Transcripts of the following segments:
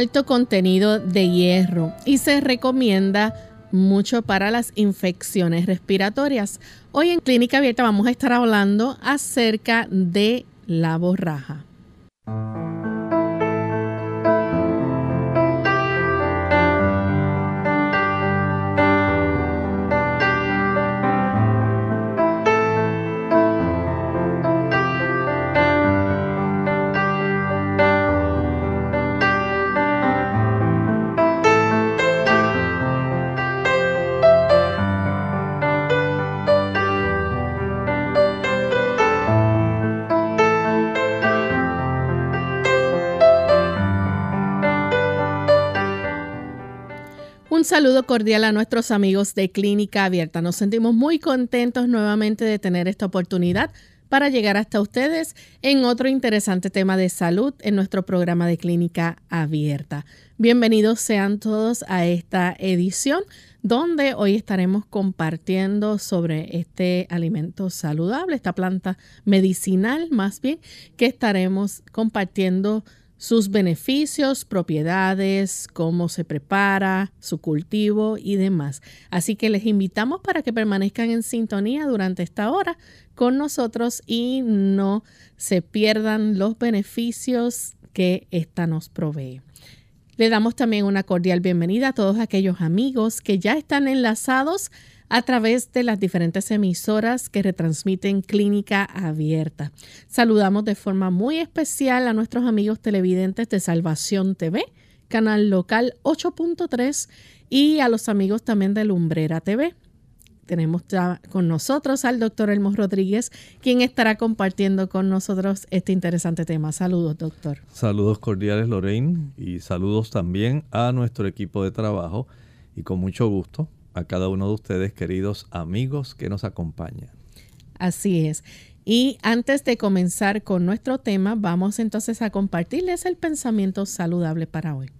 Alto contenido de hierro y se recomienda mucho para las infecciones respiratorias. Hoy en Clínica Abierta vamos a estar hablando acerca de la borraja. Saludo cordial a nuestros amigos de Clínica Abierta. Nos sentimos muy contentos nuevamente de tener esta oportunidad para llegar hasta ustedes en otro interesante tema de salud en nuestro programa de Clínica Abierta. Bienvenidos sean todos a esta edición donde hoy estaremos compartiendo sobre este alimento saludable, esta planta medicinal más bien, que estaremos compartiendo sus beneficios, propiedades, cómo se prepara, su cultivo y demás. Así que les invitamos para que permanezcan en sintonía durante esta hora con nosotros y no se pierdan los beneficios que esta nos provee. Le damos también una cordial bienvenida a todos aquellos amigos que ya están enlazados a través de las diferentes emisoras que retransmiten Clínica Abierta. Saludamos de forma muy especial a nuestros amigos televidentes de Salvación TV, canal local 8.3 y a los amigos también de Lumbrera TV. Tenemos ya con nosotros al doctor Elmo Rodríguez, quien estará compartiendo con nosotros este interesante tema. Saludos, doctor. Saludos cordiales, Lorraine, y saludos también a nuestro equipo de trabajo. Y con mucho gusto a cada uno de ustedes, queridos amigos que nos acompañan. Así es. Y antes de comenzar con nuestro tema, vamos entonces a compartirles el pensamiento saludable para hoy.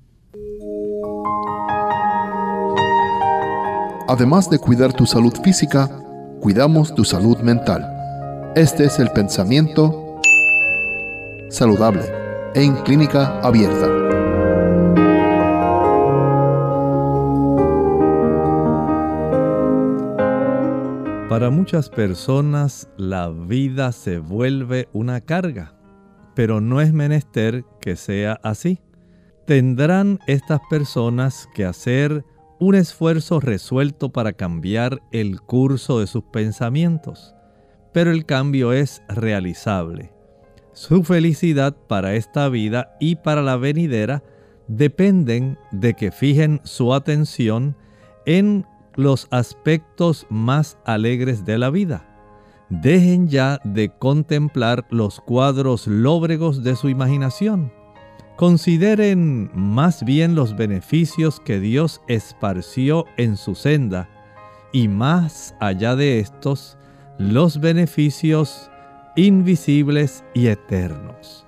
Además de cuidar tu salud física, cuidamos tu salud mental. Este es el pensamiento saludable en clínica abierta. Para muchas personas la vida se vuelve una carga, pero no es menester que sea así. Tendrán estas personas que hacer un esfuerzo resuelto para cambiar el curso de sus pensamientos, pero el cambio es realizable. Su felicidad para esta vida y para la venidera dependen de que fijen su atención en los aspectos más alegres de la vida. Dejen ya de contemplar los cuadros lóbregos de su imaginación. Consideren más bien los beneficios que Dios esparció en su senda y más allá de estos, los beneficios invisibles y eternos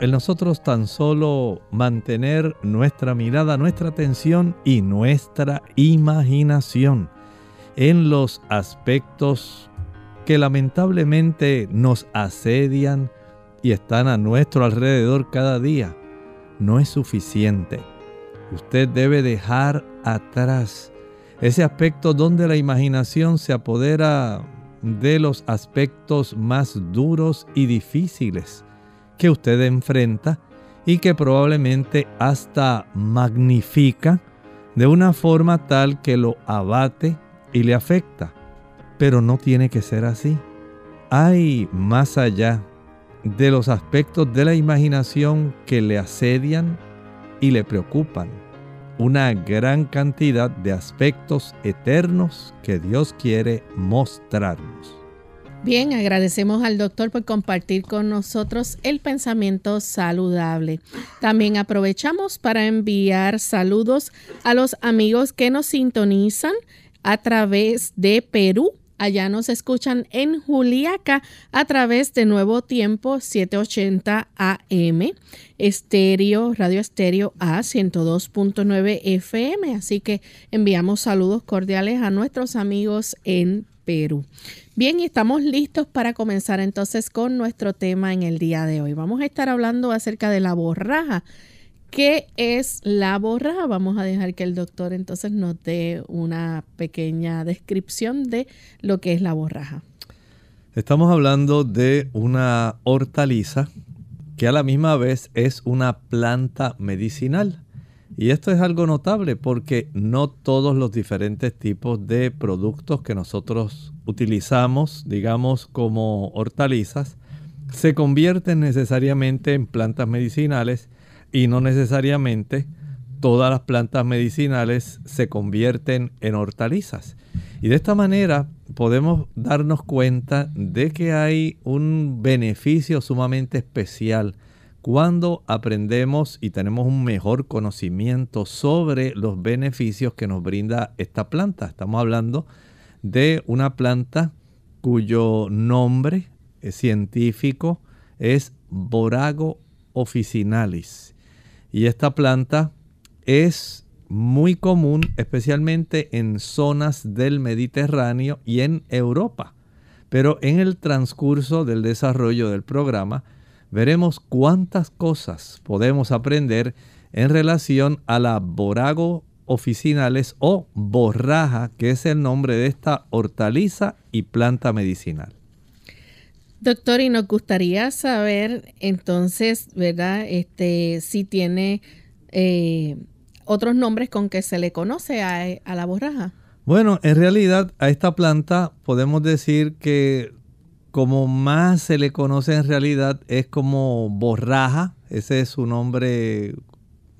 el nosotros tan solo mantener nuestra mirada, nuestra atención y nuestra imaginación en los aspectos que lamentablemente nos asedian y están a nuestro alrededor cada día, no es suficiente. Usted debe dejar atrás ese aspecto donde la imaginación se apodera de los aspectos más duros y difíciles que usted enfrenta y que probablemente hasta magnifica de una forma tal que lo abate y le afecta. Pero no tiene que ser así. Hay más allá de los aspectos de la imaginación que le asedian y le preocupan. Una gran cantidad de aspectos eternos que Dios quiere mostrarnos. Bien, agradecemos al doctor por compartir con nosotros el pensamiento saludable. También aprovechamos para enviar saludos a los amigos que nos sintonizan a través de Perú. Allá nos escuchan en Juliaca a través de Nuevo Tiempo 780 AM, estéreo, radio estéreo A 102.9 FM. Así que enviamos saludos cordiales a nuestros amigos en Perú. Bien, y estamos listos para comenzar entonces con nuestro tema en el día de hoy. Vamos a estar hablando acerca de la borraja ¿Qué es la borraja? Vamos a dejar que el doctor entonces nos dé una pequeña descripción de lo que es la borraja. Estamos hablando de una hortaliza que a la misma vez es una planta medicinal. Y esto es algo notable porque no todos los diferentes tipos de productos que nosotros utilizamos, digamos como hortalizas, se convierten necesariamente en plantas medicinales y no necesariamente todas las plantas medicinales se convierten en hortalizas. Y de esta manera podemos darnos cuenta de que hay un beneficio sumamente especial cuando aprendemos y tenemos un mejor conocimiento sobre los beneficios que nos brinda esta planta. Estamos hablando de una planta cuyo nombre científico es Borago officinalis y esta planta es muy común especialmente en zonas del Mediterráneo y en Europa. Pero en el transcurso del desarrollo del programa veremos cuántas cosas podemos aprender en relación a la borago oficinales o borraja, que es el nombre de esta hortaliza y planta medicinal. Doctor, y nos gustaría saber entonces, ¿verdad? Este, si tiene eh, otros nombres con que se le conoce a, a la borraja. Bueno, en realidad a esta planta podemos decir que como más se le conoce en realidad es como borraja, ese es su nombre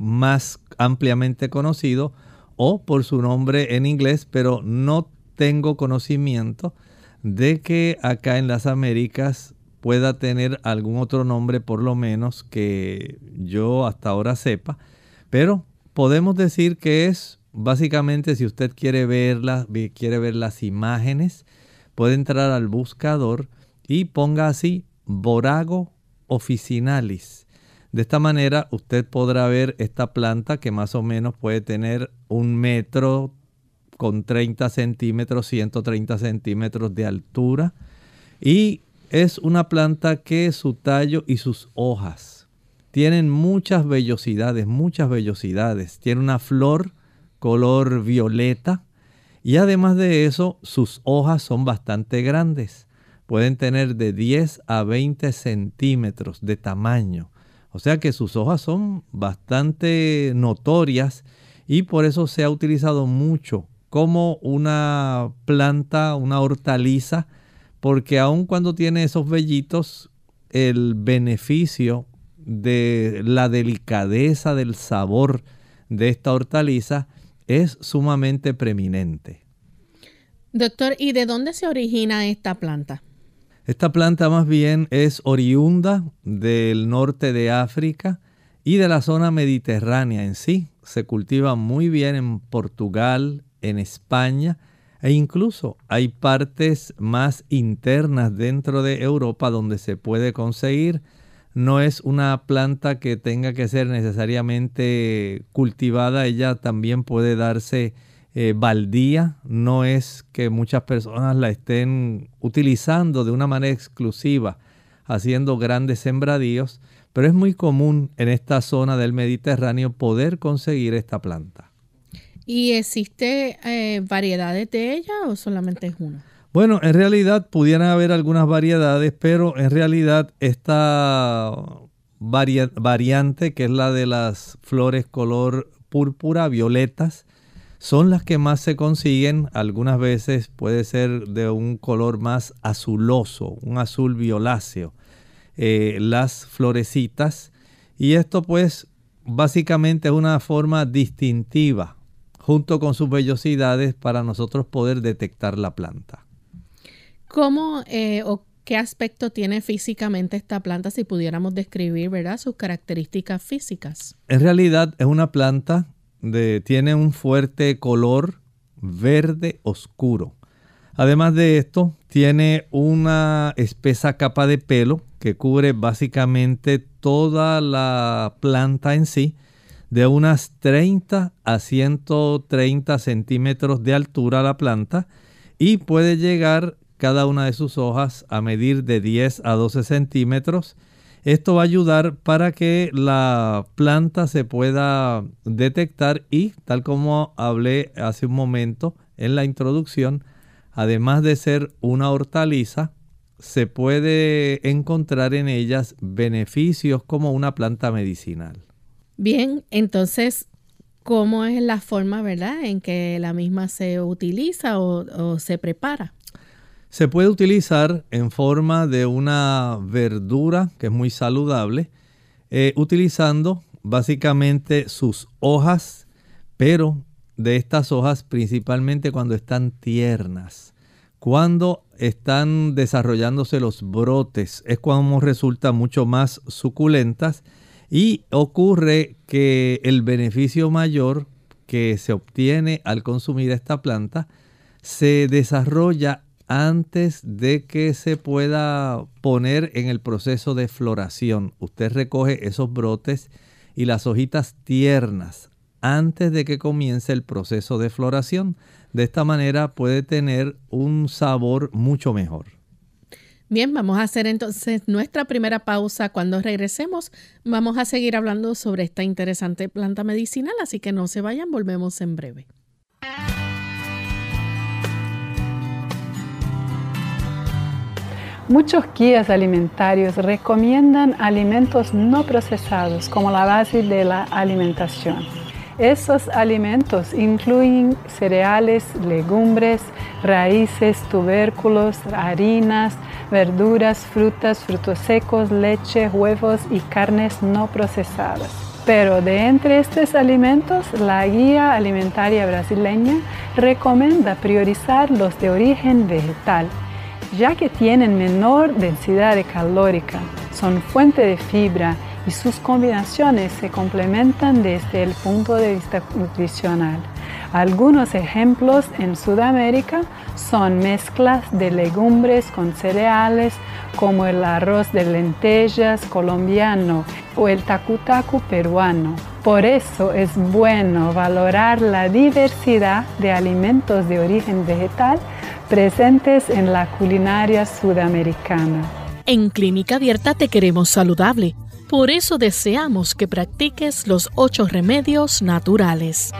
más ampliamente conocido, o por su nombre en inglés, pero no tengo conocimiento de que acá en las Américas pueda tener algún otro nombre por lo menos que yo hasta ahora sepa, pero podemos decir que es básicamente si usted quiere verla, quiere ver las imágenes, puede entrar al buscador y ponga así Borago officinalis. De esta manera usted podrá ver esta planta que más o menos puede tener un metro con 30 centímetros, 130 centímetros de altura. Y es una planta que su tallo y sus hojas tienen muchas vellosidades, muchas vellosidades. Tiene una flor color violeta y además de eso sus hojas son bastante grandes. Pueden tener de 10 a 20 centímetros de tamaño. O sea que sus hojas son bastante notorias y por eso se ha utilizado mucho como una planta, una hortaliza, porque aun cuando tiene esos vellitos, el beneficio de la delicadeza del sabor de esta hortaliza es sumamente preeminente. Doctor, ¿y de dónde se origina esta planta? Esta planta más bien es oriunda del norte de África y de la zona mediterránea en sí. Se cultiva muy bien en Portugal, en España e incluso hay partes más internas dentro de Europa donde se puede conseguir. No es una planta que tenga que ser necesariamente cultivada, ella también puede darse eh, baldía, no es que muchas personas la estén utilizando de una manera exclusiva haciendo grandes sembradíos, pero es muy común en esta zona del Mediterráneo poder conseguir esta planta. ¿Y existe eh, variedades de ella o solamente es una? Bueno, en realidad pudieran haber algunas variedades, pero en realidad esta variante, que es la de las flores color púrpura, violetas, son las que más se consiguen. Algunas veces puede ser de un color más azuloso, un azul violáceo. Eh, las florecitas. Y esto pues básicamente es una forma distintiva junto con sus vellosidades para nosotros poder detectar la planta. ¿Cómo eh, o qué aspecto tiene físicamente esta planta si pudiéramos describir, ¿verdad? Sus características físicas. En realidad es una planta tiene un fuerte color verde oscuro. Además de esto, tiene una espesa capa de pelo que cubre básicamente toda la planta en sí, de unas 30 a 130 centímetros de altura la planta y puede llegar cada una de sus hojas a medir de 10 a 12 centímetros. Esto va a ayudar para que la planta se pueda detectar y, tal como hablé hace un momento en la introducción, además de ser una hortaliza, se puede encontrar en ellas beneficios como una planta medicinal. Bien, entonces, ¿cómo es la forma, verdad, en que la misma se utiliza o, se prepara? Se puede utilizar en forma de una verdura que es muy saludable, eh, utilizando básicamente sus hojas, pero de estas hojas principalmente cuando están tiernas. Cuando están desarrollándose los brotes es cuando resultan mucho más suculentas y ocurre que el beneficio mayor que se obtiene al consumir esta planta se desarrolla antes de que se pueda poner en el proceso de floración. Usted recoge esos brotes y las hojitas tiernas antes de que comience el proceso de floración. De esta manera puede tener un sabor mucho mejor. Bien, vamos a hacer entonces nuestra primera pausa. Cuando regresemos, vamos a seguir hablando sobre esta interesante planta medicinal, así que no se vayan, volvemos en breve. Muchos guías alimentarios recomiendan alimentos no procesados como la base de la alimentación. Esos alimentos incluyen cereales, legumbres, raíces, tubérculos, harinas, verduras, frutas, frutos secos, leche, huevos y carnes no procesadas. Pero de entre estos alimentos, la guía alimentaria brasileña recomienda priorizar los de origen vegetal, ya que tienen menor densidad calórica, son fuente de fibra y sus combinaciones se complementan desde el punto de vista nutricional. Algunos ejemplos en Sudamérica son mezclas de legumbres con cereales como el arroz de lentejas colombiano o el tacutacu peruano. Por eso es bueno valorar la diversidad de alimentos de origen vegetal presentes en la culinaria sudamericana. En Clínica Abierta te queremos saludable. Por eso deseamos que practiques los ocho remedios naturales.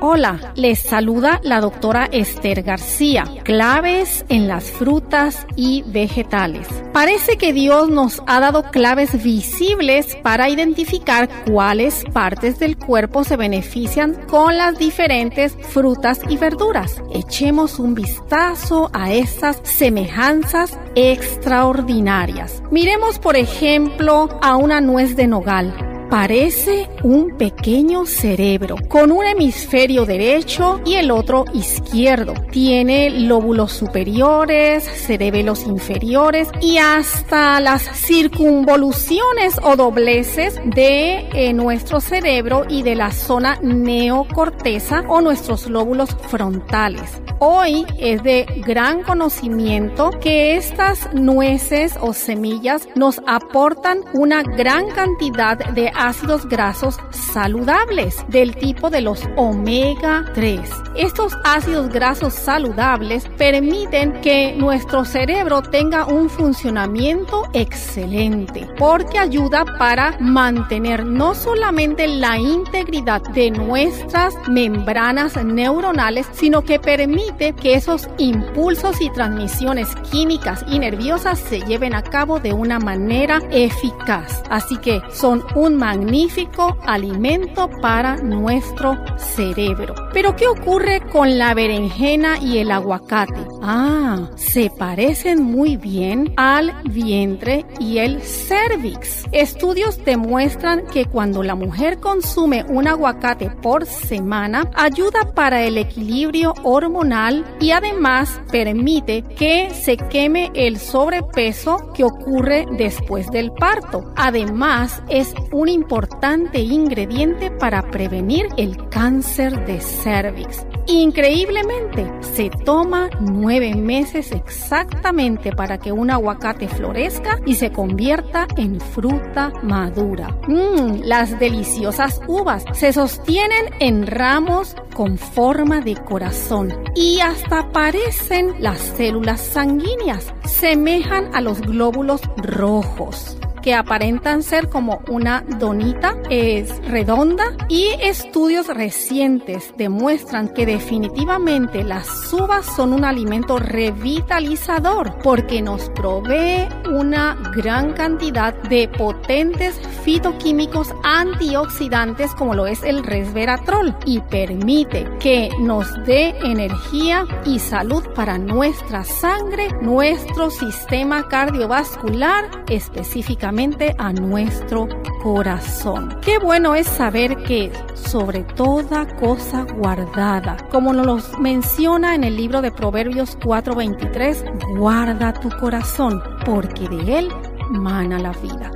Hola, les saluda la doctora Esther García. Claves en las frutas y vegetales. Parece que Dios nos ha dado claves visibles para identificar cuáles partes del cuerpo se benefician con las diferentes frutas y verduras. Echemos un vistazo a estas semejanzas extraordinarias. Miremos por ejemplo a una nuez de nogal Parece un pequeño cerebro con un hemisferio derecho y el otro izquierdo. Tiene lóbulos superiores, cerebelos inferiores y hasta las circunvoluciones o dobleces de eh, nuestro cerebro y de la zona neocorteza o nuestros lóbulos frontales. Hoy es de gran conocimiento que estas nueces o semillas nos aportan una gran cantidad de ácidos grasos saludables del tipo de los omega 3. Estos ácidos grasos saludables permiten que nuestro cerebro tenga un funcionamiento excelente porque ayuda para mantener no solamente la integridad de nuestras membranas neuronales, sino que permite que esos impulsos y transmisiones químicas y nerviosas se lleven a cabo de una manera eficaz. Así que son un magnífico alimento para nuestro cerebro. Pero ¿qué ocurre con la berenjena y el aguacate? Ah, se parecen muy bien al vientre y el cervix. Estudios demuestran que cuando la mujer consume un aguacate por semana, ayuda para el equilibrio hormonal y además permite que se queme el sobrepeso que ocurre después del parto. Además, es un importante ingrediente para prevenir el cáncer de cervix. Increíblemente, se toma nueve meses exactamente para que un aguacate florezca y se convierta en fruta madura. Mmm, las deliciosas uvas se sostienen en ramos con forma de corazón y hasta parecen las células sanguíneas, semejan a los glóbulos rojos que aparentan ser como una donita, es redonda y estudios recientes demuestran que definitivamente las uvas son un alimento revitalizador porque nos provee una gran cantidad de potentes fitoquímicos antioxidantes como lo es el resveratrol y permite que nos dé energía y salud para nuestra sangre, nuestro sistema cardiovascular específicamente a nuestro corazón. Qué bueno es saber que sobre toda cosa guardada, como nos menciona en el libro de Proverbios 4:23, guarda tu corazón, porque de él mana la vida.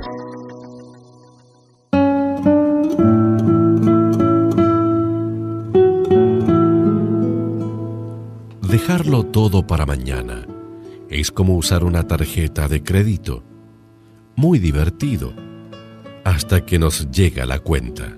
Dejarlo todo para mañana es como usar una tarjeta de crédito muy divertido, hasta que nos llega la cuenta.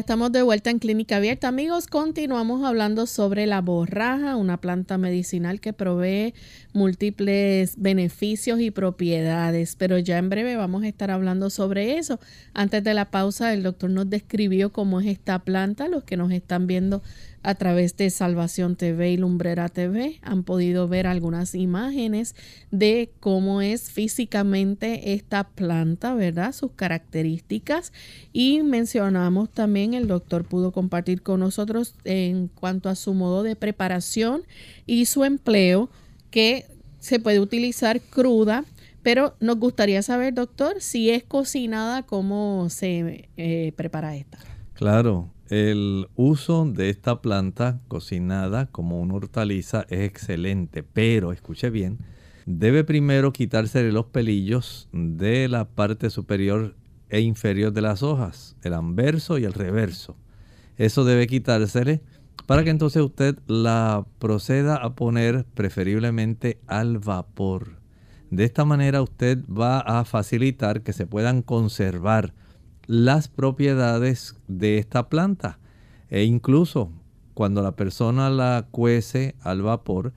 Estamos de vuelta en Clínica Abierta. Amigos, continuamos hablando sobre la borraja, una planta medicinal que provee múltiples beneficios y propiedades. Pero ya en breve vamos a estar hablando sobre eso. Antes de la pausa, el doctor nos describió cómo es esta planta. Los que nos están viendo a través de Salvación TV y Lumbrera TV han podido ver algunas imágenes de cómo es físicamente esta planta, ¿verdad? Sus características y mencionamos también, el doctor pudo compartir con nosotros en cuanto a su modo de preparación y su empleo que se puede utilizar cruda. Pero nos gustaría saber, doctor, si es cocinada, cómo se eh, prepara esta. Claro, el uso de esta planta cocinada como una hortaliza es excelente, pero escuche bien, debe primero quitarse los pelillos de la parte superior e inferior de las hojas, el anverso y el reverso. Eso debe quitársele para que entonces usted la proceda a poner preferiblemente al vapor. De esta manera usted va a facilitar que se puedan conservar las propiedades de esta planta. E incluso cuando la persona la cuece al vapor,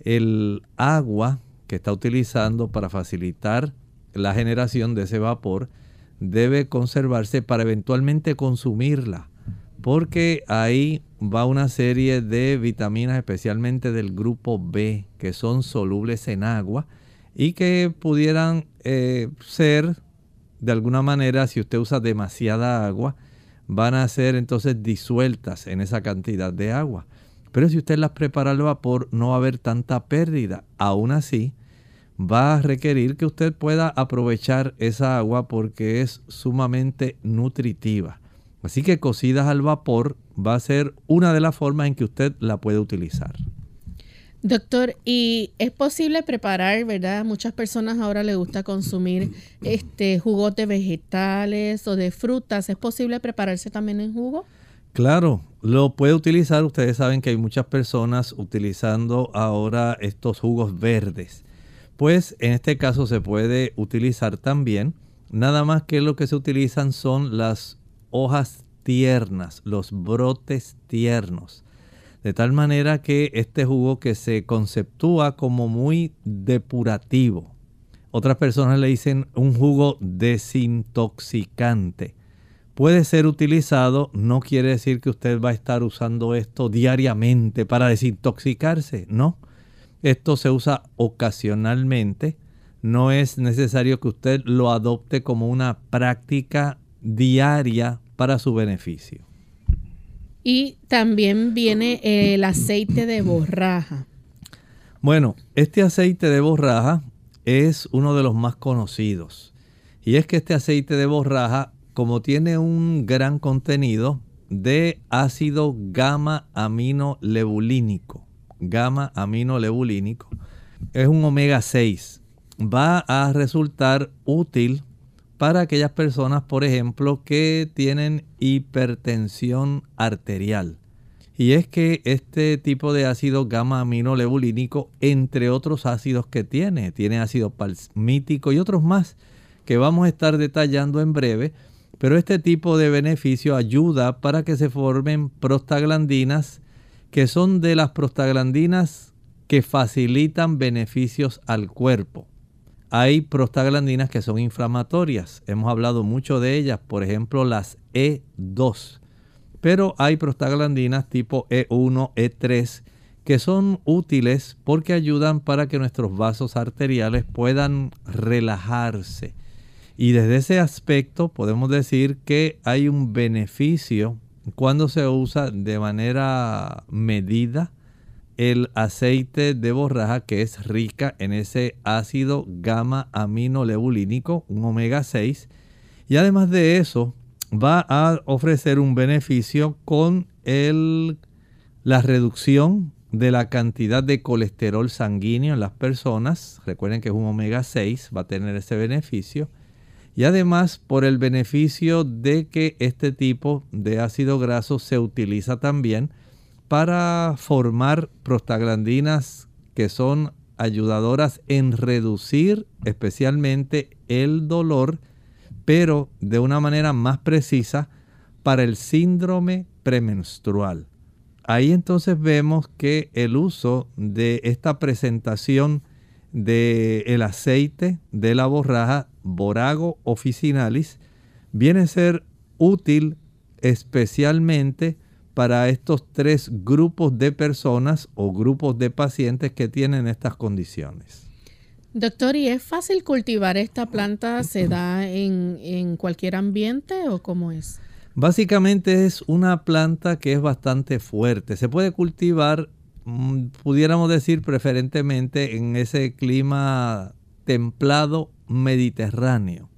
el agua que está utilizando para facilitar la generación de ese vapor debe conservarse para eventualmente consumirla, porque ahí va una serie de vitaminas, especialmente del grupo B, que son solubles en agua y que pudieran eh, ser, de alguna manera, si usted usa demasiada agua, van a ser entonces disueltas en esa cantidad de agua. Pero si usted las prepara al vapor, no va a haber tanta pérdida. Aún así, va a requerir que usted pueda aprovechar esa agua porque es sumamente nutritiva. Así que cocidas al vapor va a ser una de las formas en que usted la puede utilizar. Doctor, ¿y es posible preparar, verdad? Muchas personas ahora les gusta consumir este jugos de vegetales o de frutas. ¿Es posible prepararse también en jugo? Claro, lo puede utilizar. Ustedes saben que hay muchas personas utilizando ahora estos jugos verdes. Pues en este caso se puede utilizar también. Nada más que lo que se utilizan son las hojas tiernas, los brotes tiernos. De tal manera que este jugo que se conceptúa como muy depurativo. Otras personas le dicen un jugo desintoxicante. Puede ser utilizado, no quiere decir que usted va a estar usando esto diariamente para desintoxicarse, no. Esto se usa ocasionalmente, no es necesario que usted lo adopte como una práctica diaria para su beneficio. Y también viene el aceite de borraja. Bueno, este aceite de borraja es uno de los más conocidos. Y es que este aceite de borraja, como tiene un gran contenido de ácido gamma aminolebulínico, gamma aminolebulínico, es un omega 6, va a resultar útil para aquellas personas, por ejemplo, que tienen hipertensión arterial. Y es que este tipo de ácido gamma aminolebulínico, entre otros ácidos que tiene, tiene ácido palmítico y otros más que vamos a estar detallando en breve, pero este tipo de beneficio ayuda para que se formen prostaglandinas, que son de las prostaglandinas que facilitan beneficios al cuerpo. Hay prostaglandinas que son inflamatorias. Hemos hablado mucho de ellas, por ejemplo las E2. Pero hay prostaglandinas tipo E1, E3 que son útiles porque ayudan para que nuestros vasos arteriales puedan relajarse. Y desde ese aspecto podemos decir que hay un beneficio cuando se usa de manera medida el aceite de borraja que es rica en ese ácido gamma aminolebulínico, un omega 6. Y además de eso, va a ofrecer un beneficio con el, la reducción de la cantidad de colesterol sanguíneo en las personas. Recuerden que es un omega 6, va a tener ese beneficio. Y además por el beneficio de que este tipo de ácido graso se utiliza también para formar prostaglandinas que son ayudadoras en reducir especialmente el dolor, pero de una manera más precisa para el síndrome premenstrual. Ahí entonces vemos que el uso de esta presentación del el aceite de la borraja Borago officinalis viene a ser útil especialmente para estos tres grupos de personas o grupos de pacientes que tienen estas condiciones. Doctor, ¿y es fácil cultivar esta planta? ¿Se da en, cualquier ambiente o cómo es? Básicamente es una planta que es bastante fuerte. Se puede cultivar, mm, pudiéramos decir preferentemente en ese clima templado mediterráneo.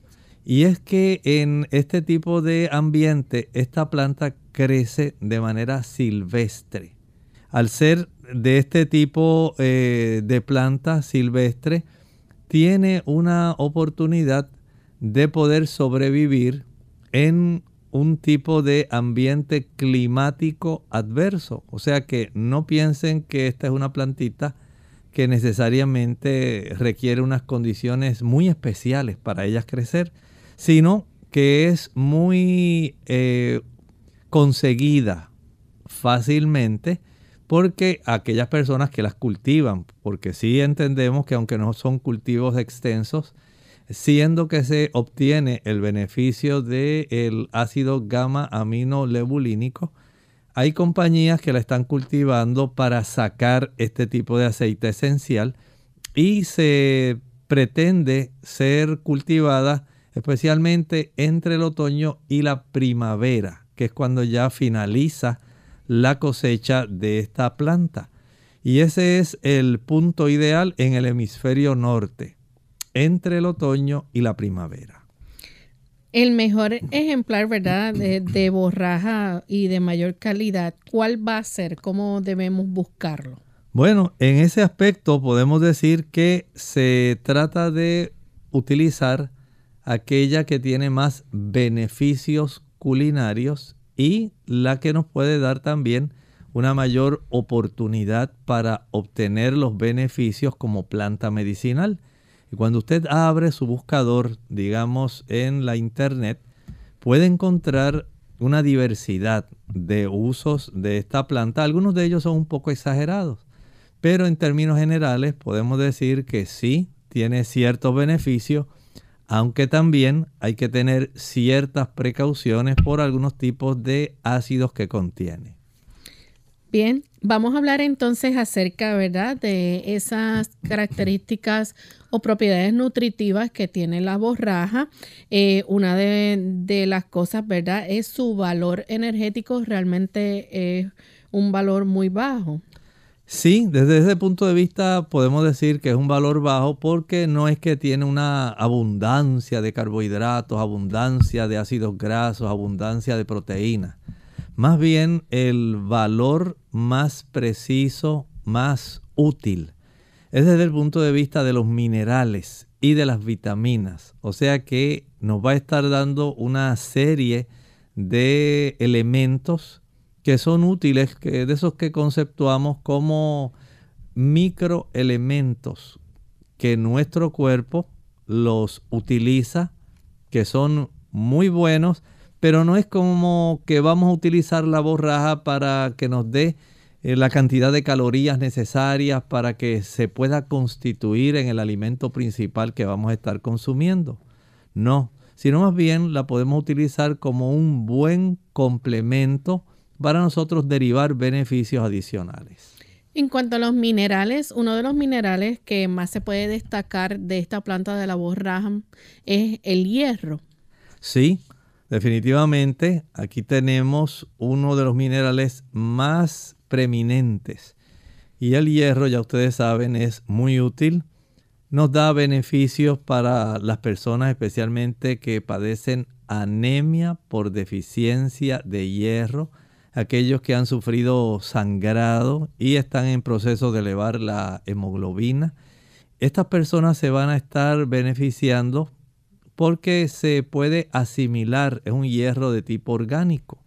Y es que en este tipo de ambiente esta planta crece de manera silvestre. Al ser de este tipo eh, de planta silvestre, tiene una oportunidad de poder sobrevivir en un tipo de ambiente climático adverso. O sea que no piensen que esta es una plantita que necesariamente requiere unas condiciones muy especiales para ellas crecer, sino que es muy eh, conseguida fácilmente porque aquellas personas que las cultivan, porque sí entendemos que aunque no son cultivos extensos, siendo que se obtiene el beneficio del ácido gamma aminolebulínico, hay compañías que la están cultivando para sacar este tipo de aceite esencial y se pretende ser cultivada especialmente entre el otoño y la primavera, que es cuando ya finaliza la cosecha de esta planta. Y ese es el punto ideal en el hemisferio norte, entre el otoño y la primavera. El mejor ejemplar, ¿verdad?, de, borraja y de mayor calidad, ¿cuál va a ser? ¿Cómo debemos buscarlo? Bueno, en ese aspecto podemos decir que se trata de utilizar aquella que tiene más beneficios culinarios y la que nos puede dar también una mayor oportunidad para obtener los beneficios como planta medicinal. Y cuando usted abre su buscador, digamos, en la internet, puede encontrar una diversidad de usos de esta planta. Algunos de ellos son un poco exagerados, pero en términos generales podemos decir que sí tiene ciertos beneficios aunque también hay que tener ciertas precauciones por algunos tipos de ácidos que contiene. Bien, vamos a hablar entonces acerca, ¿verdad?, de esas características o propiedades nutritivas que tiene la borraja. Eh, una de, de, las cosas, ¿verdad?, es su valor energético, realmente es un valor muy bajo. Sí, desde ese punto de vista podemos decir que es un valor bajo porque no es que tiene una abundancia de carbohidratos, abundancia de ácidos grasos, abundancia de proteínas. Más bien el valor más preciso, más útil, es desde el punto de vista de los minerales y de las vitaminas. O sea que nos va a estar dando una serie de elementos que son útiles, que de esos que conceptuamos como microelementos que nuestro cuerpo los utiliza, que son muy buenos, pero no es como que vamos a utilizar la borraja para que nos dé eh, la cantidad de calorías necesarias para que se pueda constituir en el alimento principal que vamos a estar consumiendo. No, sino más bien la podemos utilizar como un buen complemento para nosotros derivar beneficios adicionales. En cuanto a los minerales, uno de los minerales que más se puede destacar de esta planta de la borraja es el hierro. Sí, definitivamente aquí tenemos uno de los minerales más preeminentes. Y el hierro, ya ustedes saben, es muy útil. Nos da beneficios para las personas especialmente que padecen anemia por deficiencia de hierro aquellos que han sufrido sangrado y están en proceso de elevar la hemoglobina. Estas personas se van a estar beneficiando porque se puede asimilar, es un hierro de tipo orgánico.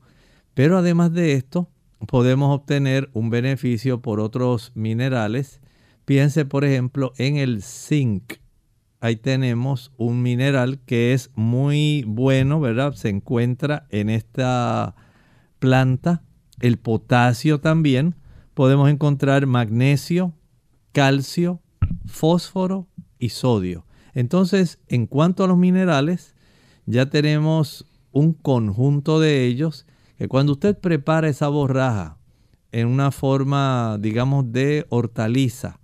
Pero además de esto, podemos obtener un beneficio por otros minerales. Piense, por ejemplo, en el zinc. Ahí tenemos un mineral que es muy bueno, ¿verdad? Se encuentra en esta planta, el potasio también, podemos encontrar magnesio, calcio, fósforo y sodio. Entonces, en cuanto a los minerales, ya tenemos un conjunto de ellos que cuando usted prepara esa borraja en una forma, digamos, de hortaliza,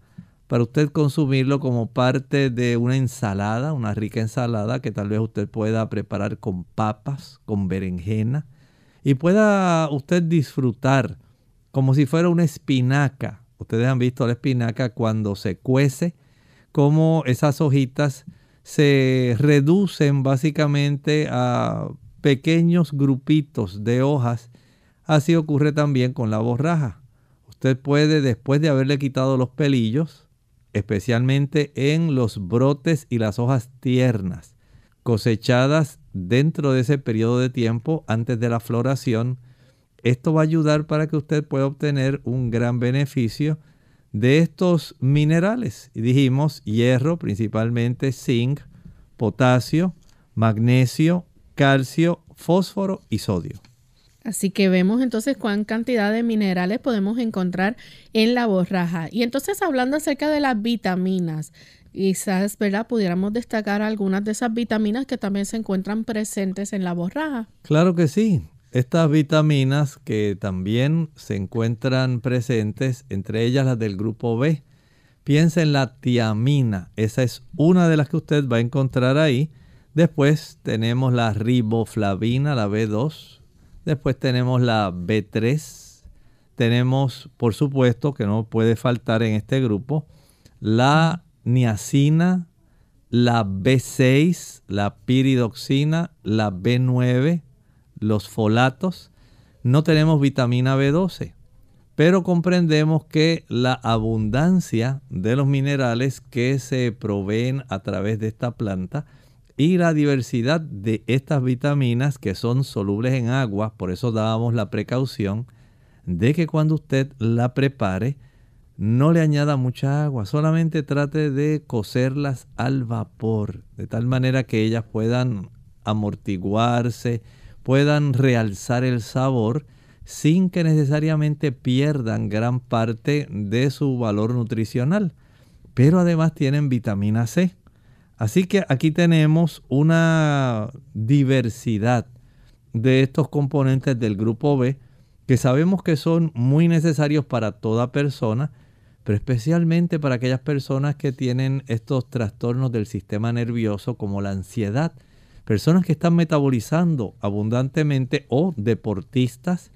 para usted consumirlo como parte de una ensalada, una rica ensalada que tal vez usted pueda preparar con papas, con berenjena, y pueda usted disfrutar como si fuera una espinaca. Ustedes han visto la espinaca cuando se cuece, como esas hojitas se reducen básicamente a pequeños grupitos de hojas. Así ocurre también con la borraja. Usted puede, después de haberle quitado los pelillos, especialmente en los brotes y las hojas tiernas, cosechadas dentro de ese periodo de tiempo antes de la floración. Esto va a ayudar para que usted pueda obtener un gran beneficio de estos minerales. Y dijimos hierro, principalmente zinc, potasio, magnesio, calcio, fósforo y sodio. Así que vemos entonces cuán cantidad de minerales podemos encontrar en la borraja. Y entonces hablando acerca de las vitaminas, quizás, ¿verdad? Pudiéramos destacar algunas de esas vitaminas que también se encuentran presentes en la borraja. Claro que sí. Estas vitaminas que también se encuentran presentes, entre ellas las del grupo B. Piensa en la tiamina. Esa es una de las que usted va a encontrar ahí. Después tenemos la riboflavina, la B2, Después tenemos la B3. Tenemos, por supuesto, que no puede faltar en este grupo, la niacina, la B6, la piridoxina, la B9, los folatos. No tenemos vitamina B12, pero comprendemos que la abundancia de los minerales que se proveen a través de esta planta y la diversidad de estas vitaminas que son solubles en agua, por eso dábamos la precaución de que cuando usted la prepare, no le añada mucha agua, solamente trate de cocerlas al vapor, de tal manera que ellas puedan amortiguarse, puedan realzar el sabor sin que necesariamente pierdan gran parte de su valor nutricional. Pero además tienen vitamina C. Así que aquí tenemos una diversidad de estos componentes del grupo B que sabemos que son muy necesarios para toda persona, pero especialmente para aquellas personas que tienen estos trastornos del sistema nervioso como la ansiedad, personas que están metabolizando abundantemente o deportistas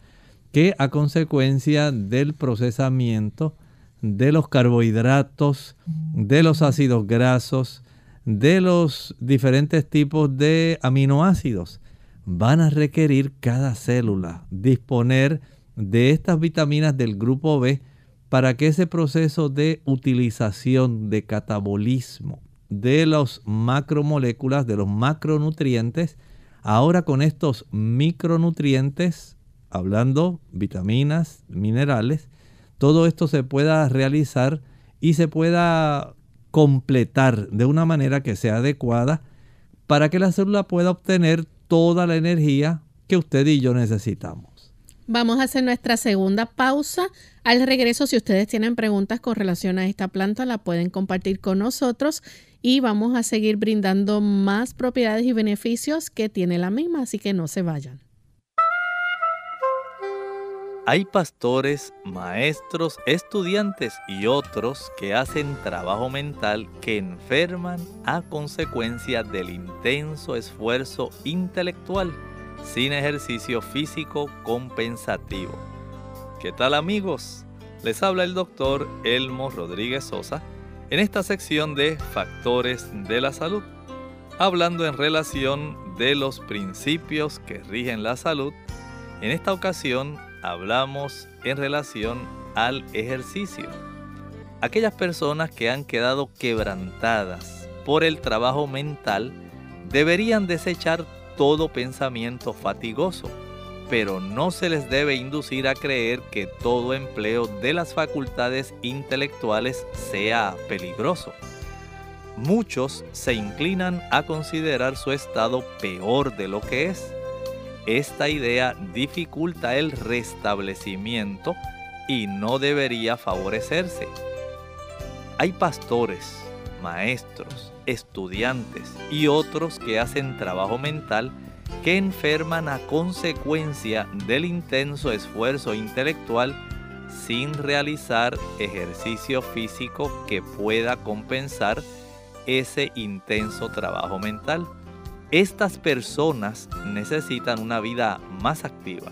que a consecuencia del procesamiento de los carbohidratos, de los ácidos grasos, de los diferentes tipos de aminoácidos. Van a requerir cada célula disponer de estas vitaminas del grupo B para que ese proceso de utilización, de catabolismo de las macromoléculas, de los macronutrientes, ahora con estos micronutrientes, hablando vitaminas, minerales, todo esto se pueda realizar y se pueda completar de una manera que sea adecuada para que la célula pueda obtener toda la energía que usted y yo necesitamos. Vamos a hacer nuestra segunda pausa. Al regreso, si ustedes tienen preguntas con relación a esta planta, la pueden compartir con nosotros y vamos a seguir brindando más propiedades y beneficios que tiene la misma, así que no se vayan. Hay pastores, maestros, estudiantes y otros que hacen trabajo mental que enferman a consecuencia del intenso esfuerzo intelectual sin ejercicio físico compensativo. ¿Qué tal amigos? Les habla el doctor Elmo Rodríguez Sosa en esta sección de Factores de la Salud, hablando en relación de los principios que rigen la salud. En esta ocasión hablamos en relación al ejercicio. Aquellas personas que han quedado quebrantadas por el trabajo mental deberían desechar todo pensamiento fatigoso, pero no se les debe inducir a creer que todo empleo de las facultades intelectuales sea peligroso. Muchos se inclinan a considerar su estado peor de lo que es esta idea dificulta el restablecimiento y no debería favorecerse. Hay pastores, maestros, estudiantes y otros que hacen trabajo mental que enferman a consecuencia del intenso esfuerzo intelectual sin realizar ejercicio físico que pueda compensar ese intenso trabajo mental. Estas personas necesitan una vida más activa.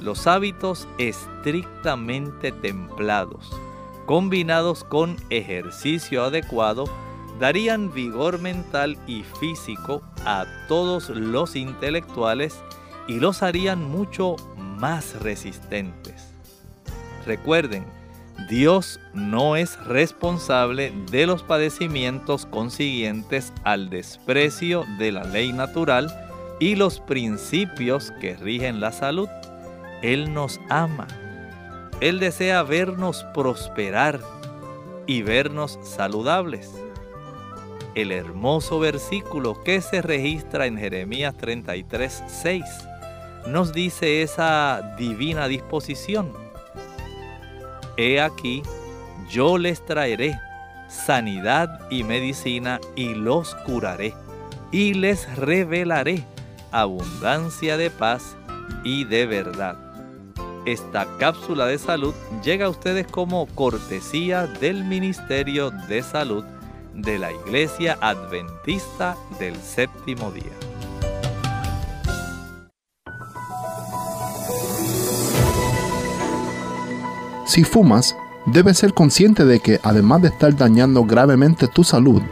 Los hábitos estrictamente templados, combinados con ejercicio adecuado, darían vigor mental y físico a todos los intelectuales y los harían mucho más resistentes. Recuerden, Dios no es responsable de los padecimientos consiguientes al desprecio de la ley natural y los principios que rigen la salud. Él nos ama. Él desea vernos prosperar y vernos saludables. El hermoso versículo que se registra en Jeremías 33, 6 nos dice esa divina disposición? He aquí, yo les traeré sanidad y medicina y los curaré y les revelaré abundancia de paz y de verdad. Esta cápsula de salud llega a ustedes como cortesía del Ministerio de Salud de la Iglesia Adventista del Séptimo Día. Si fumas, debes ser consciente de que además de estar dañando gravemente tu salud,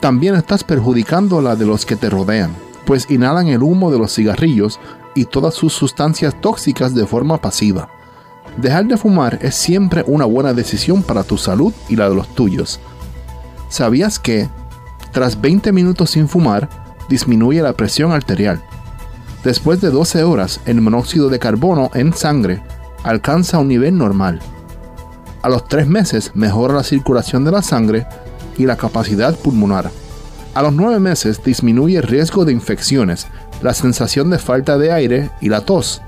también estás perjudicando la de los que te rodean, pues inhalan el humo de los cigarrillos y todas sus sustancias tóxicas de forma pasiva. Dejar de fumar es siempre una buena decisión para tu salud y la de los tuyos. ¿Sabías que, tras 20 minutos sin fumar, disminuye la presión arterial? Después de 12 horas, el monóxido de carbono en sangre alcanza un nivel normal. A los 3 meses mejora la circulación de la sangre y la capacidad pulmonar. A los 9 meses disminuye el riesgo de infecciones, la sensación de falta de aire y la tos.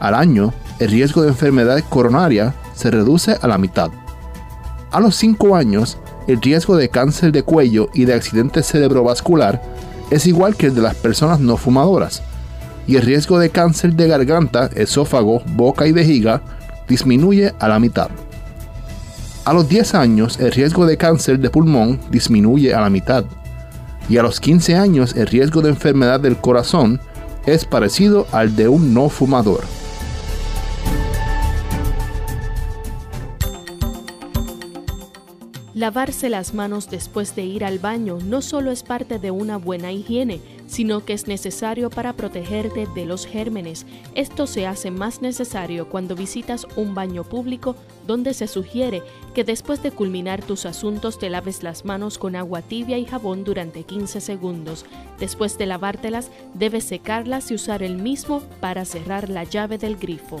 Al año, el riesgo de enfermedad coronaria se reduce a la mitad. A los 5 años, el riesgo de cáncer de cuello y de accidente cerebrovascular es igual que el de las personas no fumadoras, y el riesgo de cáncer de garganta, esófago, boca y vejiga disminuye a la mitad. A los 10 años el riesgo de cáncer de pulmón disminuye a la mitad y a los 15 años el riesgo de enfermedad del corazón es parecido al de un no fumador. Lavarse las manos después de ir al baño no solo es parte de una buena higiene, sino que es necesario para protegerte de los gérmenes. Esto se hace más necesario cuando visitas un baño público donde se sugiere que después de culminar tus asuntos te laves las manos con agua tibia y jabón durante 15 segundos. Después de lavártelas, debes secarlas y usar el mismo para cerrar la llave del grifo.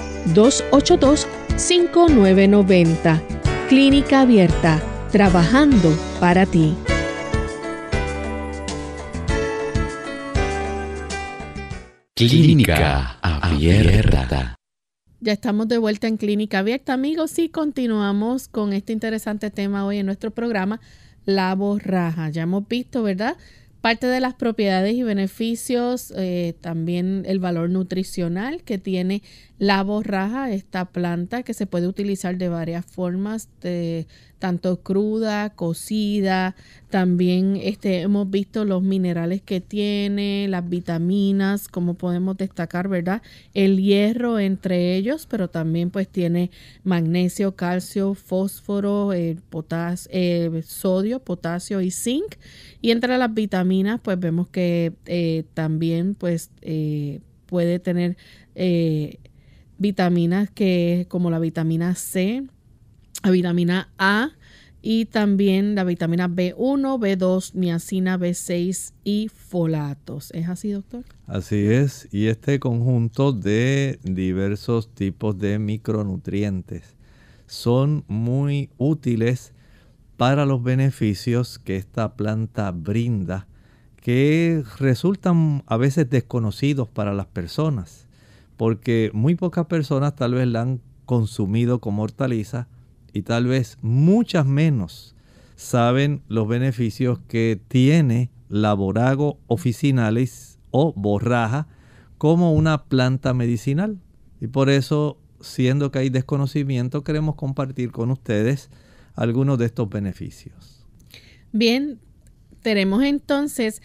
282-5990. Clínica Abierta, trabajando para ti. Clínica Abierta. Ya estamos de vuelta en Clínica Abierta, amigos, y continuamos con este interesante tema hoy en nuestro programa, la borraja. Ya hemos visto, ¿verdad? Parte de las propiedades y beneficios, eh, también el valor nutricional que tiene la borraja, esta planta que se puede utilizar de varias formas, de, tanto cruda, cocida, también este, hemos visto los minerales que tiene, las vitaminas, como podemos destacar, ¿verdad? El hierro entre ellos, pero también pues tiene magnesio, calcio, fósforo, eh, eh, sodio, potasio y zinc. Y entre las vitaminas pues vemos que eh, también pues puede tener vitaminas que como la vitamina C, la vitamina A y también la vitamina B1, B2, niacina, B6 y folatos. ¿Es así, doctor? Así es, y este conjunto de diversos tipos de micronutrientes son muy útiles para los beneficios que esta planta brinda, que resultan a veces desconocidos para las personas porque muy pocas personas tal vez la han consumido como hortaliza y tal vez muchas menos saben los beneficios que tiene la borago officinalis o borraja como una planta medicinal. Y por eso, siendo que hay desconocimiento, queremos compartir con ustedes algunos de estos beneficios. Bien, tenemos entonces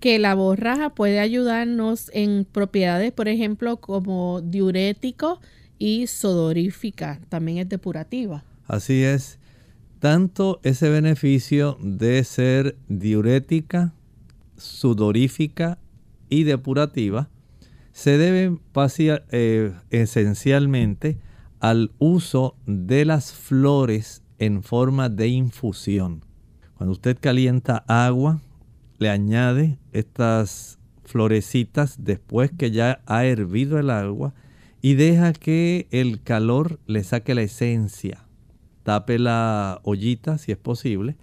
que la borraja puede ayudarnos en propiedades, por ejemplo, como diurético y sodorífica, también es depurativa. Así es, tanto ese beneficio de ser diurética, sudorífica y depurativa se debe eh, esencialmente al uso de las flores en forma de infusión. Cuando usted calienta agua, le añade estas florecitas después que ya ha hervido el agua y deja que el calor le saque la esencia. Tape la ollita si es posible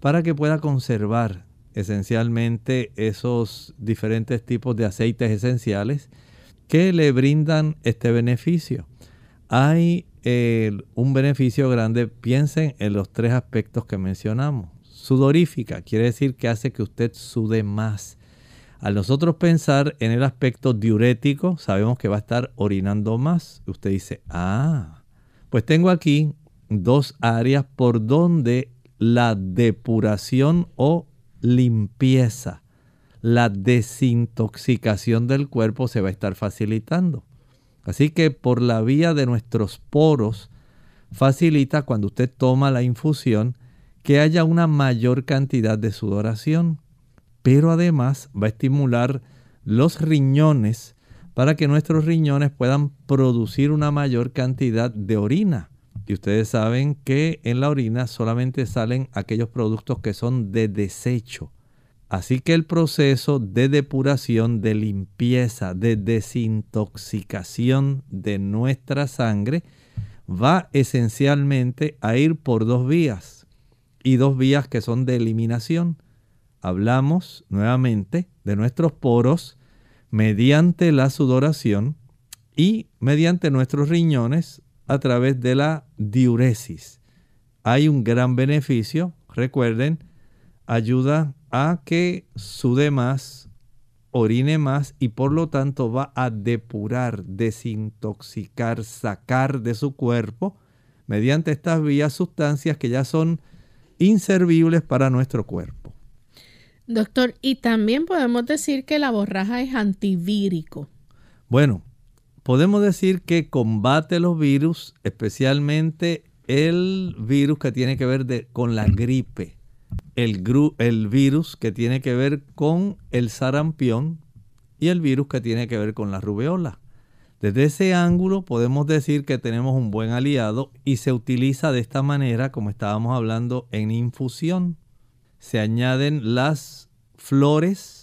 para que pueda conservar esencialmente esos diferentes tipos de aceites esenciales que le brindan este beneficio. Hay eh, un beneficio grande, piensen en los tres aspectos que mencionamos. Sudorífica quiere decir que hace que usted sude más. Al nosotros pensar en el aspecto diurético, sabemos que va a estar orinando más. Usted dice, ah, pues tengo aquí dos áreas por donde la depuración o limpieza, la desintoxicación del cuerpo se va a estar facilitando. Así que por la vía de nuestros poros facilita cuando usted toma la infusión que haya una mayor cantidad de sudoración, pero además va a estimular los riñones para que nuestros riñones puedan producir una mayor cantidad de orina. Y ustedes saben que en la orina solamente salen aquellos productos que son de desecho. Así que el proceso de depuración, de limpieza, de desintoxicación de nuestra sangre va esencialmente a ir por dos vías y dos vías que son de eliminación. Hablamos nuevamente de nuestros poros mediante la sudoración y mediante nuestros riñones a través de la diuresis. Hay un gran beneficio, recuerden, ayuda a que sude más, orine más y por lo tanto va a depurar, desintoxicar, sacar de su cuerpo mediante estas vías sustancias que ya son inservibles para nuestro cuerpo. Doctor, y también podemos decir que la borraja es antivírico. Bueno, podemos decir que combate los virus, especialmente el virus que tiene que ver con la gripe, el, el virus que tiene que ver con el sarampión y el virus que tiene que ver con la rubeola. Desde ese ángulo podemos decir que tenemos un buen aliado y se utiliza de esta manera como estábamos hablando en infusión. Se añaden las flores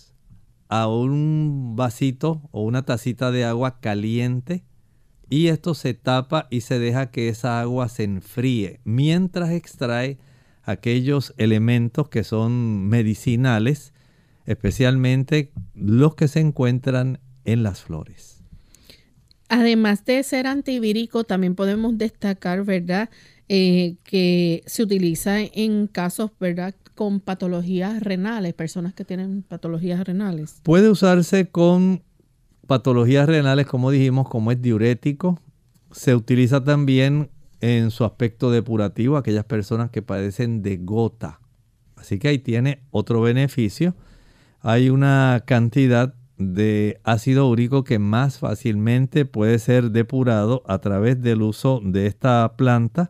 a un vasito o una tacita de agua caliente y esto se tapa y se deja que esa agua se enfríe mientras extrae aquellos elementos que son medicinales, especialmente los que se encuentran en las flores. Además de ser antivírico, también podemos destacar, ¿verdad? Eh, que se utiliza en casos, ¿verdad? Con patologías renales, personas que tienen patologías renales? Puede usarse con patologías renales, como dijimos, como es diurético. Se utiliza también en su aspecto depurativo, aquellas personas que padecen de gota. Así que ahí tiene otro beneficio. Hay una cantidad de ácido úrico que más fácilmente puede ser depurado a través del uso de esta planta.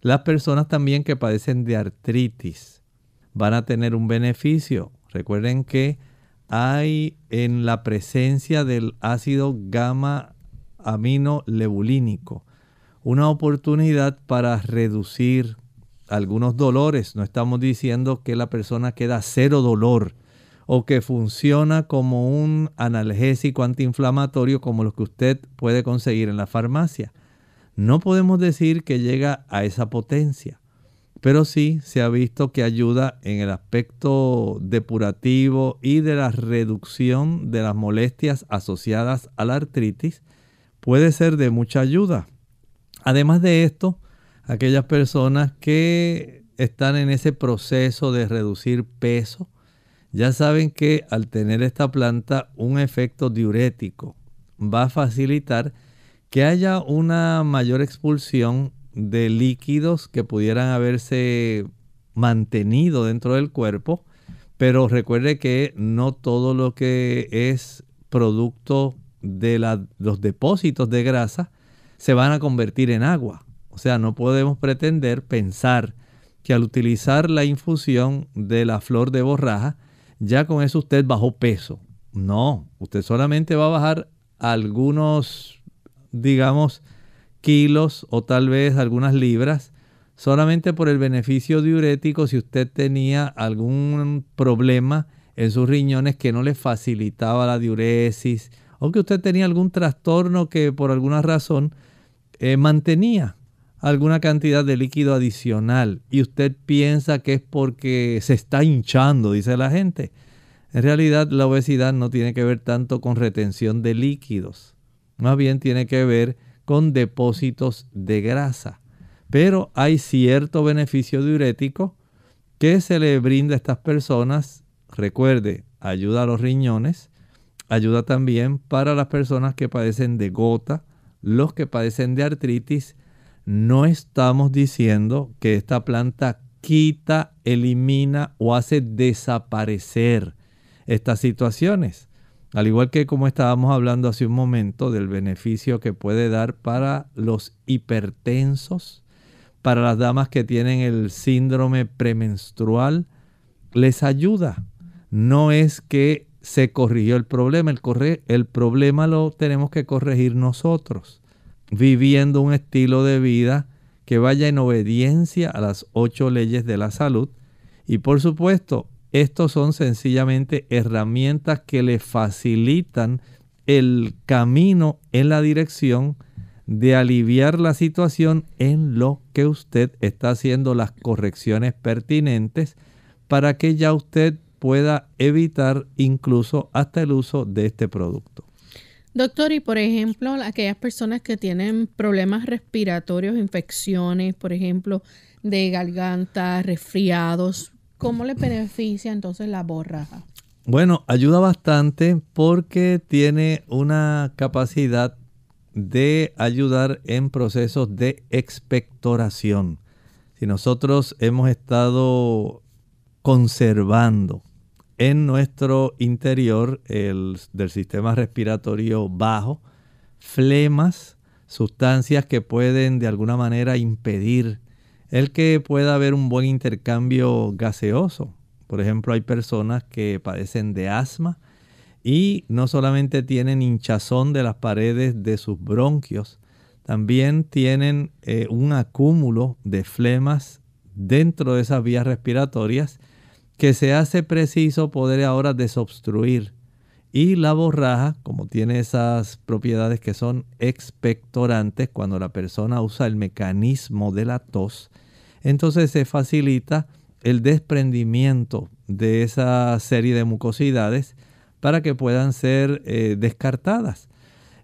Las personas también que padecen de artritis van a tener un beneficio. Recuerden que hay en la presencia del ácido gamma amino lebulínico una oportunidad para reducir algunos dolores. No estamos diciendo que la persona queda cero dolor o que funciona como un analgésico antiinflamatorio como lo que usted puede conseguir en la farmacia. No podemos decir que llega a esa potencia pero sí se ha visto que ayuda en el aspecto depurativo y de la reducción de las molestias asociadas a la artritis. Puede ser de mucha ayuda. Además de esto, aquellas personas que están en ese proceso de reducir peso, ya saben que al tener esta planta un efecto diurético va a facilitar que haya una mayor expulsión de líquidos que pudieran haberse mantenido dentro del cuerpo, pero recuerde que no todo lo que es producto de los depósitos de grasa se van a convertir en agua. O sea, no podemos pretender pensar que al utilizar la infusión de la flor de borraja ya con eso usted bajó peso. No, usted solamente va a bajar algunos, digamos, kilos o tal vez algunas libras solamente por el beneficio diurético si usted tenía algún problema en sus riñones que no le facilitaba la diuresis o que usted tenía algún trastorno que por alguna razón eh, mantenía alguna cantidad de líquido adicional y usted piensa que es porque se está hinchando, dice la gente. En realidad la obesidad no tiene que ver tanto con retención de líquidos, más bien tiene que ver con depósitos de grasa. Pero hay cierto beneficio diurético que se le brinda a estas personas. Recuerde, ayuda a los riñones, ayuda también para las personas que padecen de gota, los que padecen de artritis. No estamos diciendo que esta planta quita, elimina o hace desaparecer estas situaciones. Al igual que como estábamos hablando hace un momento del beneficio que puede dar para los hipertensos, para las damas que tienen el síndrome premenstrual, les ayuda. No es que se corrigió el problema, el, el problema lo tenemos que corregir nosotros, viviendo un estilo de vida que vaya en obediencia a las ocho leyes de la salud. Y por supuesto, estos son sencillamente herramientas que le facilitan el camino en la dirección de aliviar la situación en lo que usted está haciendo las correcciones pertinentes para que ya usted pueda evitar incluso hasta el uso de este producto. Doctor, y por ejemplo, aquellas personas que tienen problemas respiratorios, infecciones, por ejemplo, de garganta, resfriados, ¿cómo le beneficia entonces la borraja? Bueno, ayuda bastante porque tiene una capacidad de ayudar en procesos de expectoración. Si nosotros hemos estado conservando en nuestro interior el, del sistema respiratorio bajo flemas, sustancias que pueden de alguna manera impedir el que pueda haber un buen intercambio gaseoso. Por ejemplo, hay personas que padecen de asma y no solamente tienen hinchazón de las paredes de sus bronquios, también tienen eh, un acúmulo de flemas dentro de esas vías respiratorias que se hace preciso poder ahora desobstruir. Y la borraja, como tiene esas propiedades que son expectorantes, cuando la persona usa el mecanismo de la tos, entonces se facilita el desprendimiento de esa serie de mucosidades para que puedan ser eh, descartadas.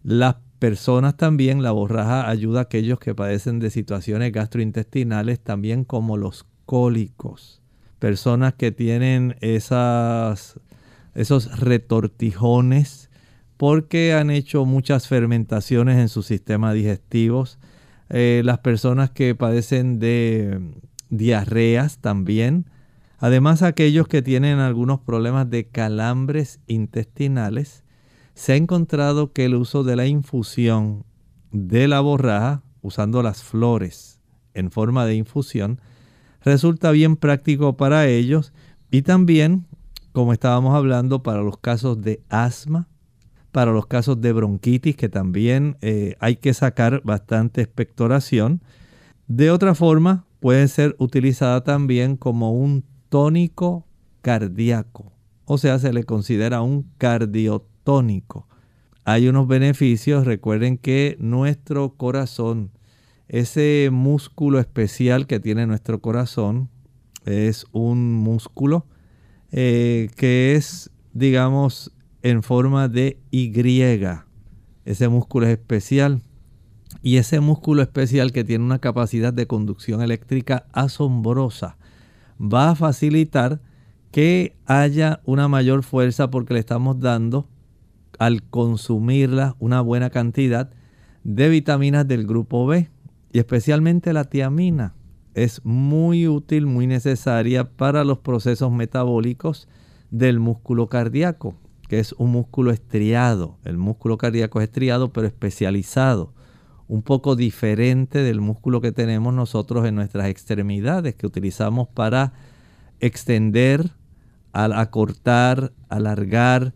Las personas también, la borraja ayuda a aquellos que padecen de situaciones gastrointestinales, también como los cólicos. Personas que tienen esos retortijones porque han hecho muchas fermentaciones en sus sistemas digestivos. Eh, las personas que padecen de diarreas también. Además, aquellos que tienen algunos problemas de calambres intestinales, se ha encontrado que el uso de la infusión de la borraja, usando las flores en forma de infusión, resulta bien práctico para ellos y también, como estábamos hablando, para los casos de asma, para los casos de bronquitis, que también eh, hay que sacar bastante expectoración. De otra forma, puede ser utilizada también como un tónico cardíaco. O sea, se le considera un cardiotónico. Hay unos beneficios. Recuerden que nuestro corazón, ese músculo especial que tiene nuestro corazón, es un músculo eh, que es, digamos, en forma de Y. Ese músculo es especial. Y ese músculo especial que tiene una capacidad de conducción eléctrica asombrosa va a facilitar que haya una mayor fuerza porque le estamos dando al consumirla una buena cantidad de vitaminas del grupo B y especialmente la tiamina. Es muy útil, muy necesaria para los procesos metabólicos del músculo cardíaco, que es un músculo estriado. El músculo cardíaco es estriado pero especializado un poco diferente del músculo que tenemos nosotros en nuestras extremidades, que utilizamos para extender, al acortar, alargar,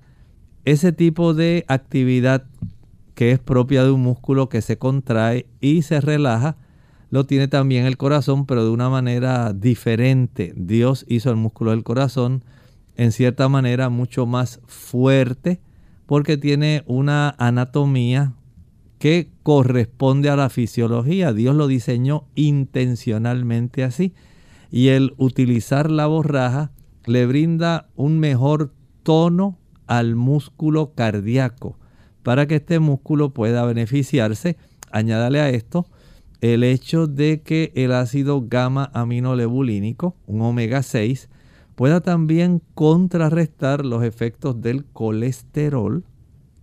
ese tipo de actividad que es propia de un músculo que se contrae y se relaja, lo tiene también el corazón, pero de una manera diferente. Dios hizo el músculo del corazón en cierta manera mucho más fuerte porque tiene una anatomía que corresponde a la fisiología. Dios lo diseñó intencionalmente así. Y el utilizar la borraja le brinda un mejor tono al músculo cardíaco para que este músculo pueda beneficiarse. Añádale a esto el hecho de que el ácido gamma aminolebulínico, un omega 6, pueda también contrarrestar los efectos del colesterol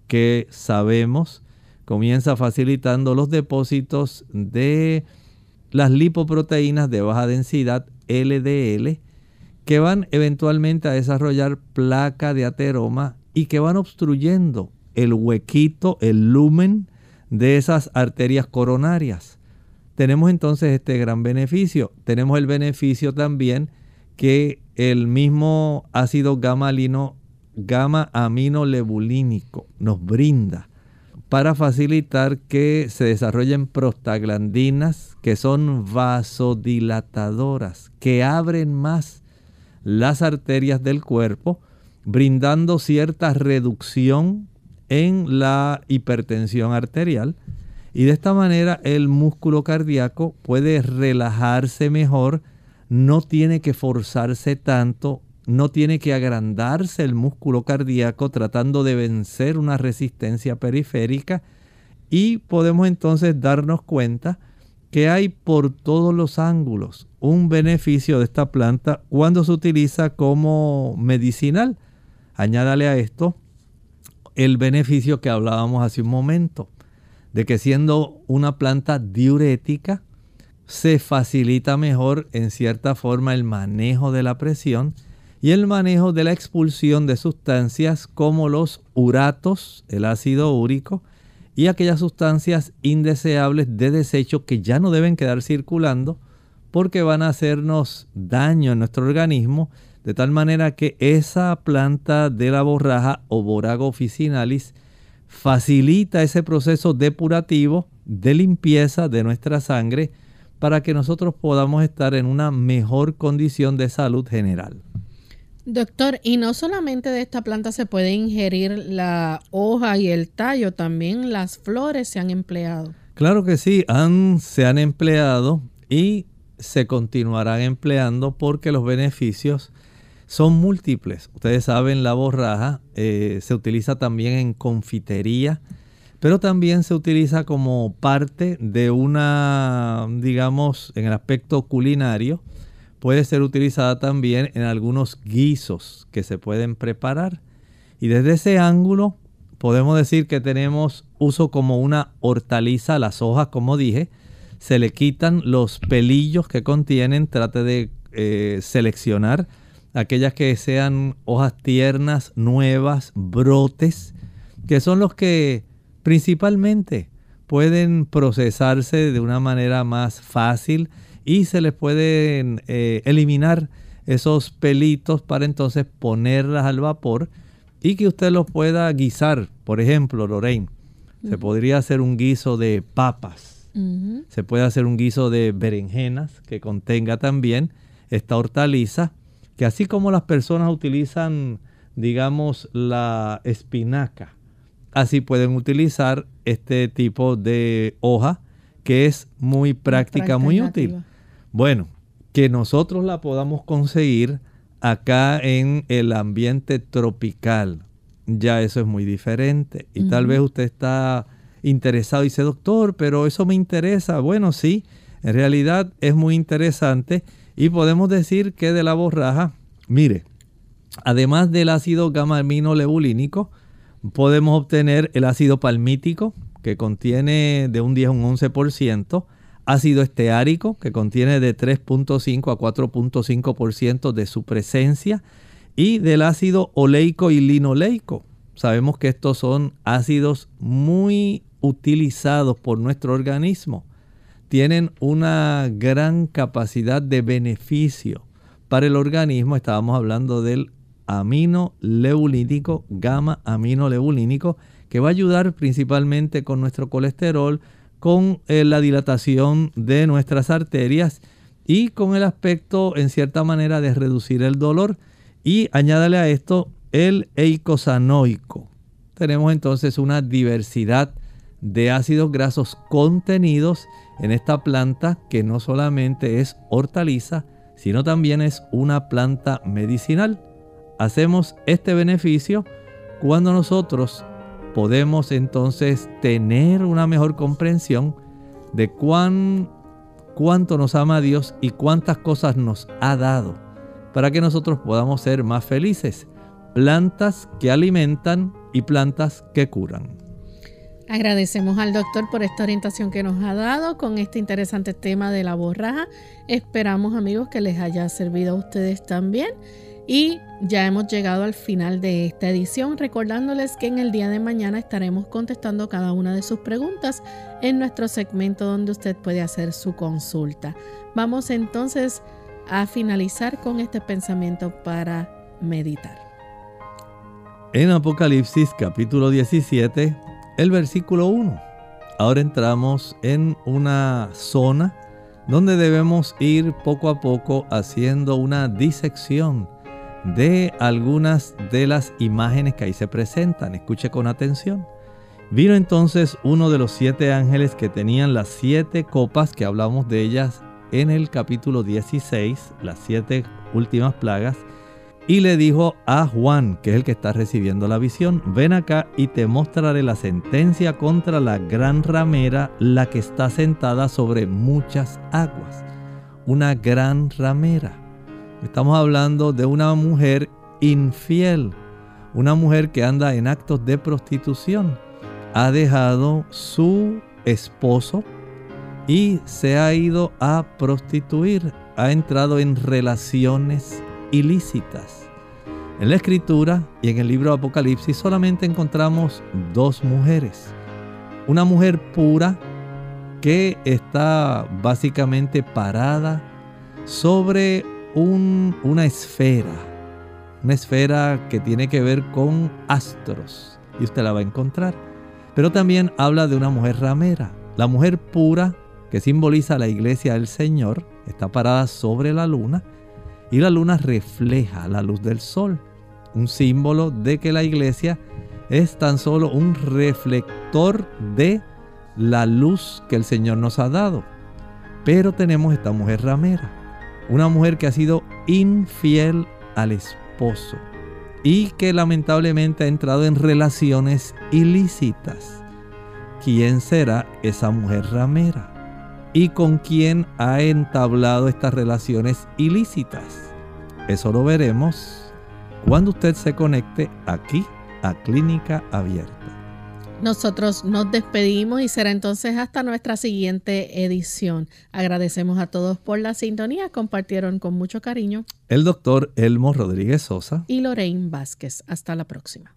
que sabemos comienza facilitando los depósitos de las lipoproteínas de baja densidad LDL que van eventualmente a desarrollar placa de ateroma y que van obstruyendo el huequito, el lumen de esas arterias coronarias tenemos entonces este gran beneficio. Tenemos el beneficio también que el mismo ácido gamma, gamma aminolebulínico nos brinda para facilitar que se desarrollen prostaglandinas que son vasodilatadoras, que abren más las arterias del cuerpo, brindando cierta reducción en la hipertensión arterial. Y de esta manera el músculo cardíaco puede relajarse mejor, no tiene que forzarse tanto, no tiene que agrandarse el músculo cardíaco tratando de vencer una resistencia periférica y podemos entonces darnos cuenta que hay por todos los ángulos un beneficio de esta planta cuando se utiliza como medicinal. Añádale a esto el beneficio que hablábamos hace un momento de que siendo una planta diurética, se facilita mejor en cierta forma el manejo de la presión y el manejo de la expulsión de sustancias como los uratos, el ácido úrico y aquellas sustancias indeseables de desecho que ya no deben quedar circulando porque van a hacernos daño en nuestro organismo de tal manera que esa planta de la borraja o borago officinalis facilita ese proceso depurativo de limpieza de nuestra sangre para que nosotros podamos estar en una mejor condición de salud general. Doctor, y no solamente de esta planta se puede ingerir la hoja y el tallo, también las flores se han empleado. Claro que sí, han, se han empleado y se continuarán empleando porque los beneficios son múltiples. Ustedes saben, la borraja eh, se utiliza también en confitería, pero también se utiliza como parte de una, digamos, en el aspecto culinario. Puede ser utilizada también en algunos guisos que se pueden preparar. Y desde ese ángulo podemos decir que tenemos uso como una hortaliza, las hojas, como dije, se le quitan los pelillos que contienen, trate de eh, seleccionar aquellas que sean hojas tiernas, nuevas, brotes, que son los que principalmente pueden procesarse de una manera más fácil y se les pueden eh, eliminar esos pelitos para entonces ponerlas al vapor y que usted los pueda guisar. Por ejemplo, Lorraine, se podría hacer un guiso de papas. Se puede hacer un guiso de berenjenas que contenga también esta hortaliza que así como las personas utilizan, digamos, la espinaca, así pueden utilizar este tipo de hoja que es muy práctica, muy útil. Bueno, que nosotros la podamos conseguir acá en el ambiente tropical, ya eso es muy diferente. Y tal vez usted está interesado y dice, doctor, pero eso me interesa. Bueno, sí, en realidad es muy interesante y podemos decir que de la borraja, mire, además del ácido gamma lebulínico, podemos obtener el ácido palmítico, que contiene de un 10 a un 11%, ácido esteárico, que contiene de 3.5 a 4.5% de su presencia, y del ácido oleico y linoleico. Sabemos que estos son ácidos muy utilizados por nuestro organismo tienen una gran capacidad de beneficio para el organismo. Estábamos hablando del aminoleulínico, gamma aminoleulínico, que va a ayudar principalmente con nuestro colesterol, con eh, la dilatación de nuestras arterias y con el aspecto en cierta manera de reducir el dolor. Y añádale a esto el eicosanoico. Tenemos entonces una diversidad de ácidos grasos contenidos en esta planta que no solamente es hortaliza, sino también es una planta medicinal. Hacemos este beneficio cuando nosotros podemos entonces tener una mejor comprensión de cuán, cuánto nos ama Dios y cuántas cosas nos ha dado para que nosotros podamos ser más felices. Plantas que alimentan y plantas que curan. Agradecemos al doctor por esta orientación que nos ha dado con este interesante tema de la borraja. Esperamos amigos que les haya servido a ustedes también. Y ya hemos llegado al final de esta edición, recordándoles que en el día de mañana estaremos contestando cada una de sus preguntas en nuestro segmento donde usted puede hacer su consulta. Vamos entonces a finalizar con este pensamiento para meditar. En Apocalipsis capítulo 17 el versículo 1. Ahora entramos en una zona donde debemos ir poco a poco haciendo una disección de algunas de las imágenes que ahí se presentan. Escuche con atención. Vino entonces uno de los siete ángeles que tenían las siete copas que hablamos de ellas en el capítulo 16, las siete últimas plagas, y le dijo a Juan, que es el que está recibiendo la visión, ven acá y te mostraré la sentencia contra la gran ramera, la que está sentada sobre muchas aguas. Una gran ramera. Estamos hablando de una mujer infiel, una mujer que anda en actos de prostitución. Ha dejado su esposo y se ha ido a prostituir, ha entrado en relaciones ilícitas. En la escritura y en el libro de Apocalipsis solamente encontramos dos mujeres. Una mujer pura que está básicamente parada sobre una esfera. Una esfera que tiene que ver con astros. Y usted la va a encontrar. Pero también habla de una mujer ramera. La mujer pura que simboliza la iglesia del Señor está parada sobre la luna y la luna refleja la luz del sol, un símbolo de que la iglesia es tan solo un reflector de la luz que el Señor nos ha dado. Pero tenemos esta mujer ramera, una mujer que ha sido infiel al esposo y que lamentablemente ha entrado en relaciones ilícitas. ¿Quién será esa mujer ramera? Y con quién ha entablado estas relaciones ilícitas. Eso lo veremos cuando usted se conecte aquí a Clínica Abierta. Nosotros nos despedimos y será entonces hasta nuestra siguiente edición. Agradecemos a todos por la sintonía, compartieron con mucho cariño. El doctor Elmo Rodríguez Sosa y Lorraine Vázquez. Hasta la próxima.